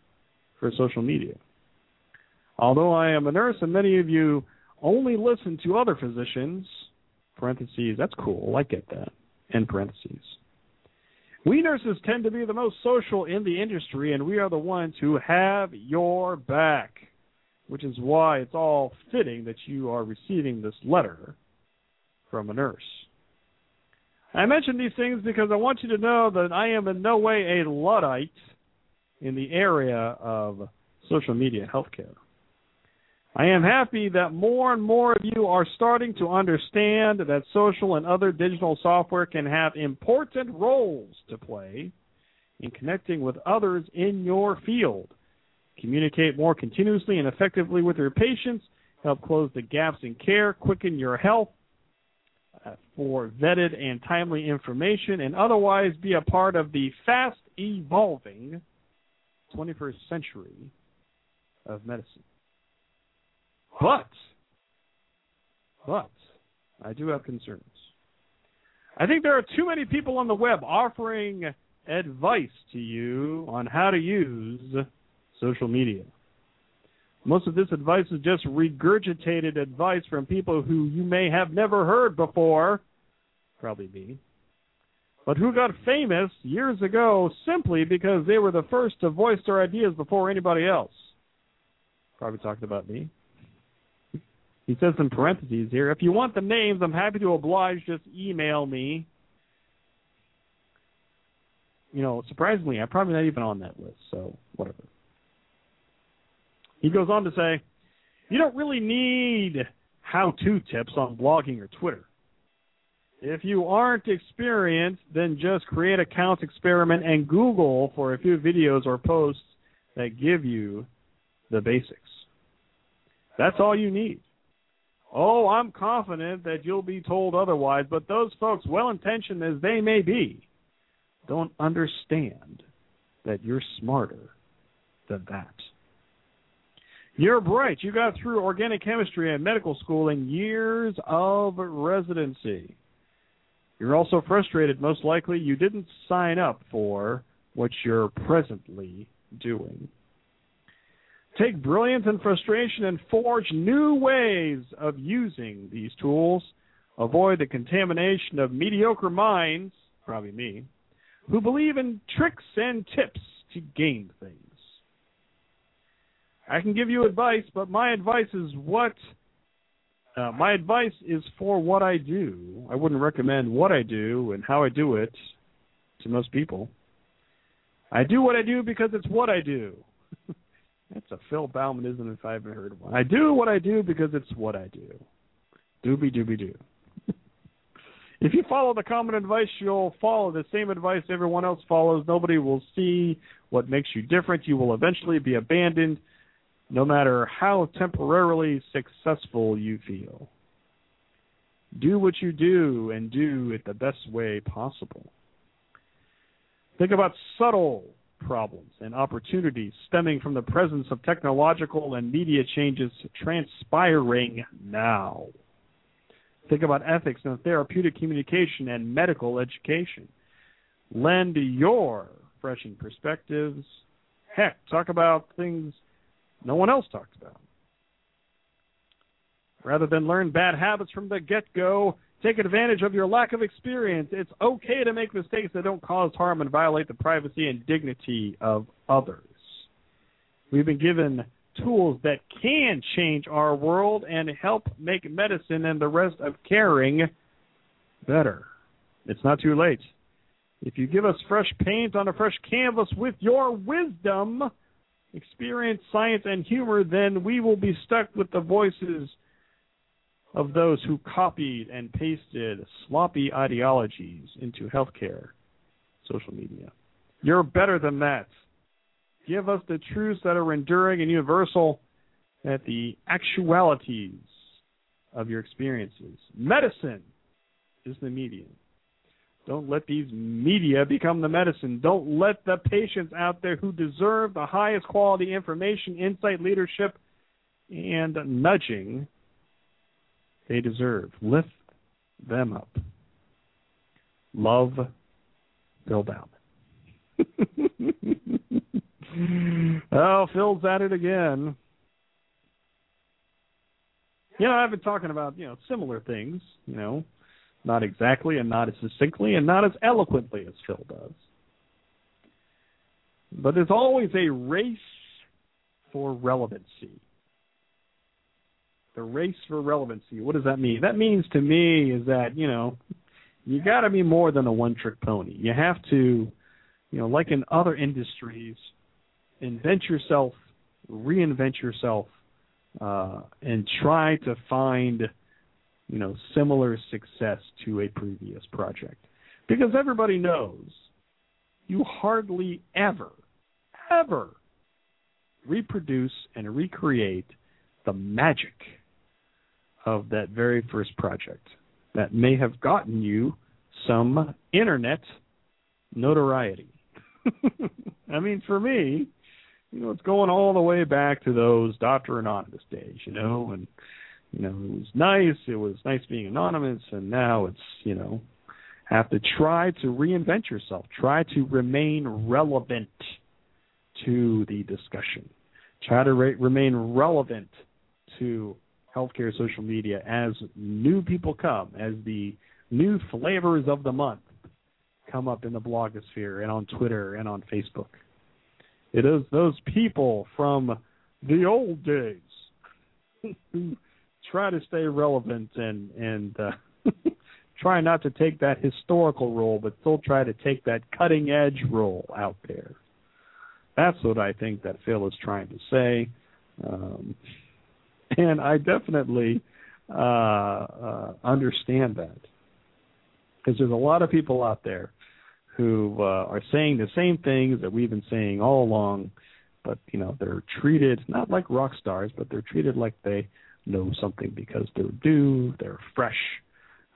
for Social Media. Although I am a nurse and many of you only listen to other physicians, parentheses, that's cool, I get that, end parentheses. We nurses tend to be the most social in the industry, and we are the ones who have your back, which is why it's all fitting that you are receiving this letter from a nurse. I mention these things because I want you to know that I am in no way a Luddite in the area of social media healthcare. I am happy that more and more of you are starting to understand that social and other digital software can have important roles to play in connecting with others in your field. Communicate more continuously and effectively with your patients help close the gaps in care, quicken your health for vetted and timely information, and otherwise be a part of the fast evolving 21st century of medicine. But, but, I do have concerns. I think there are too many people on the web offering advice to you on how to use social media. Most of this advice is just regurgitated advice from people who you may have never heard before, probably me, but who got famous years ago simply because they were the first to voice their ideas before anybody else. Probably talking about me. He says in parentheses here, if you want the names, I'm happy to oblige. Just email me. You know, surprisingly, I'm probably not even on that list, so whatever. He goes on to say, you don't really need how to tips on blogging or Twitter. If you aren't experienced, then just create accounts, experiment, and Google for a few videos or posts that give you the basics. That's all you need. Oh, I'm confident that you'll be told otherwise, but those folks, well intentioned as they may be, don't understand that you're smarter than that. You're bright. You got through organic chemistry and medical school in years of residency. You're also frustrated, most likely you didn't sign up for what you're presently doing. Take brilliance and frustration and forge new ways of using these tools. Avoid the contamination of mediocre minds, probably me, who believe in tricks and tips to gain things. I can give you advice, but my advice is what uh, my advice is for what I do. I wouldn't recommend what I do and how I do it to most people. I do what I do because it's what I do. *laughs* That's a Phil Baumannism if I've ever heard one. I do what I do because it's what I do. Dooby dooby doo. *laughs* if you follow the common advice, you'll follow the same advice everyone else follows. Nobody will see what makes you different. You will eventually be abandoned no matter how temporarily successful you feel. Do what you do and do it the best way possible. Think about subtle problems and opportunities stemming from the presence of technological and media changes transpiring now. Think about ethics and therapeutic communication and medical education. Lend your refreshing perspectives. Heck, talk about things no one else talks about. Rather than learn bad habits from the get go, take advantage of your lack of experience. It's okay to make mistakes that don't cause harm and violate the privacy and dignity of others. We've been given tools that can change our world and help make medicine and the rest of caring better. It's not too late. If you give us fresh paint on a fresh canvas with your wisdom, experience, science, and humor, then we will be stuck with the voices of those who copied and pasted sloppy ideologies into healthcare, social media. You're better than that. Give us the truths that are enduring and universal, at the actualities of your experiences. Medicine is the medium. Don't let these media become the medicine. Don't let the patients out there who deserve the highest quality information, insight, leadership, and nudging they deserve. Lift them up. Love Phil Baumann. *laughs* oh, Phil's at it again. You know, I've been talking about, you know, similar things, you know, not exactly and not as succinctly and not as eloquently as Phil does. But there's always a race for relevancy. The race for relevancy. What does that mean? That means to me is that, you know, you got to be more than a one trick pony. You have to, you know, like in other industries, invent yourself, reinvent yourself, uh, and try to find you know, similar success to a previous project. Because everybody knows you hardly ever, ever reproduce and recreate the magic of that very first project that may have gotten you some internet notoriety. *laughs* I mean, for me, you know, it's going all the way back to those Doctor Anonymous days, you know, and you know, it was nice. It was nice being anonymous, and now it's you know, have to try to reinvent yourself, try to remain relevant to the discussion, try to re- remain relevant to healthcare social media as new people come, as the new flavors of the month come up in the blogosphere and on Twitter and on Facebook. It is those people from the old days *laughs* who try to stay relevant and and uh, *laughs* try not to take that historical role, but still try to take that cutting edge role out there. That's what I think that Phil is trying to say. Um, *laughs* and I definitely uh, uh, understand that because there's a lot of people out there who uh, are saying the same things that we've been saying all along, but you know they're treated not like rock stars, but they're treated like they know something because they're new, they're fresh,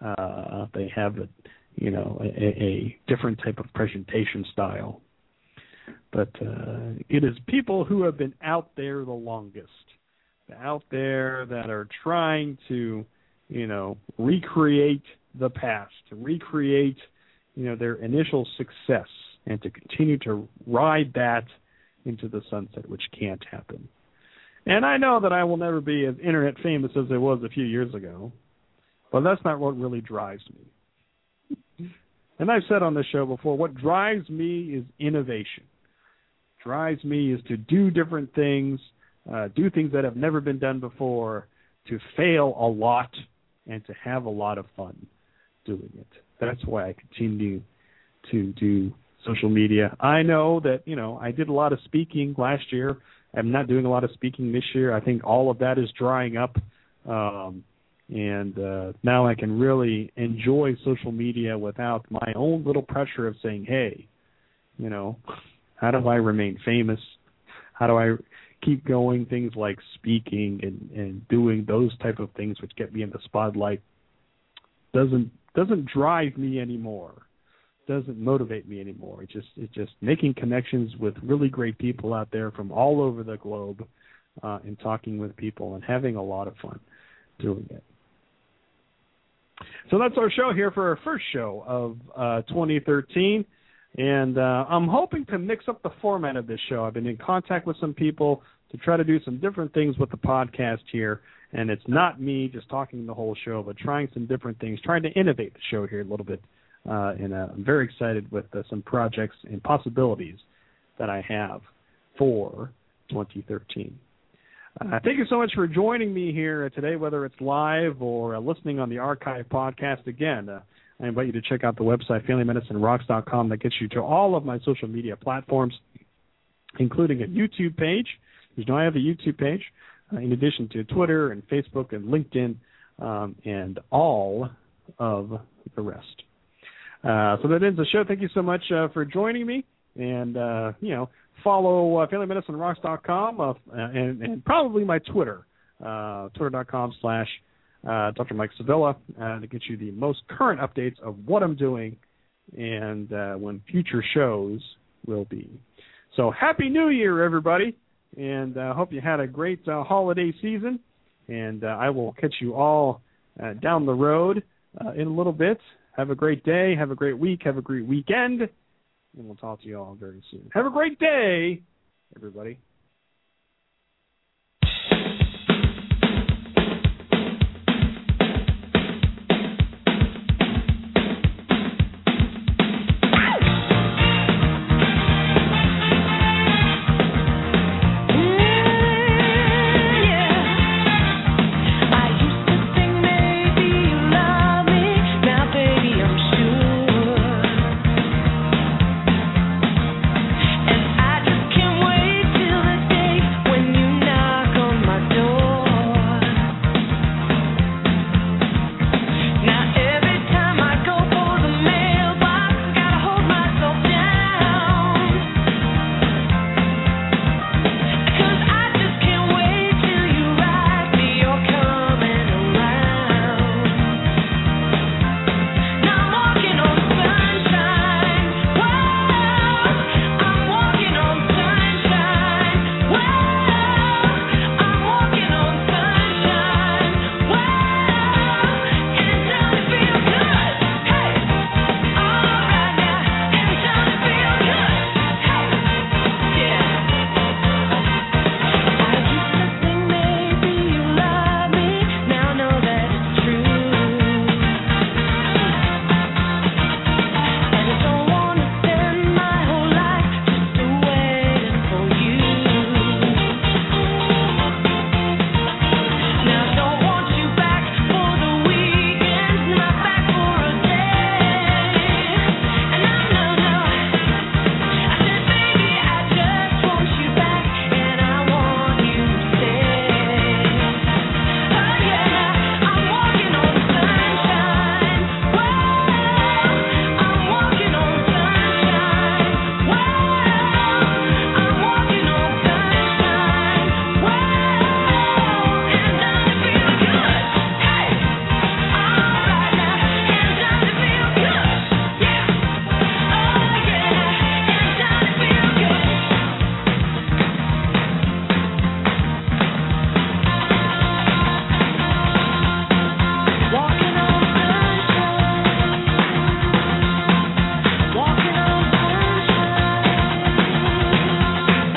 uh, they have a you know a, a different type of presentation style. But uh, it is people who have been out there the longest out there that are trying to, you know, recreate the past, to recreate, you know, their initial success and to continue to ride that into the sunset, which can't happen. And I know that I will never be as internet famous as I was a few years ago, but that's not what really drives me. And I've said on this show before, what drives me is innovation. Drives me is to do different things, uh, do things that have never been done before, to fail a lot, and to have a lot of fun doing it. That's why I continue to do social media. I know that you know I did a lot of speaking last year. I'm not doing a lot of speaking this year. I think all of that is drying up, um, and uh, now I can really enjoy social media without my own little pressure of saying, "Hey, you know, how do I remain famous? How do I keep going things like speaking and and doing those type of things which get me in the spotlight doesn't doesn't drive me anymore doesn't motivate me anymore it just it's just making connections with really great people out there from all over the globe uh and talking with people and having a lot of fun doing it so that's our show here for our first show of uh 2013 and uh, I'm hoping to mix up the format of this show. I've been in contact with some people to try to do some different things with the podcast here. And it's not me just talking the whole show, but trying some different things, trying to innovate the show here a little bit. Uh, and uh, I'm very excited with uh, some projects and possibilities that I have for 2013. Uh, thank you so much for joining me here today, whether it's live or uh, listening on the archive podcast. Again, uh, I invite you to check out the website, FamilyMedicineRocks.com, that gets you to all of my social media platforms, including a YouTube page. You know, I have a YouTube page, in addition to Twitter and Facebook and LinkedIn, um, and all of the rest. Uh, so that ends the show. Thank you so much uh, for joining me, and uh, you know, follow uh, FamilyMedicineRocks.com uh, and, and probably my Twitter, uh, Twitter.com slash Dr. Mike Sevilla uh, to get you the most current updates of what I'm doing and uh, when future shows will be. So happy New Year, everybody, and I hope you had a great holiday season. And I will catch you all down the road in a little bit. Have a great day. Have a great week. Have a great weekend. And we'll talk to you all very soon. Have a great day, everybody.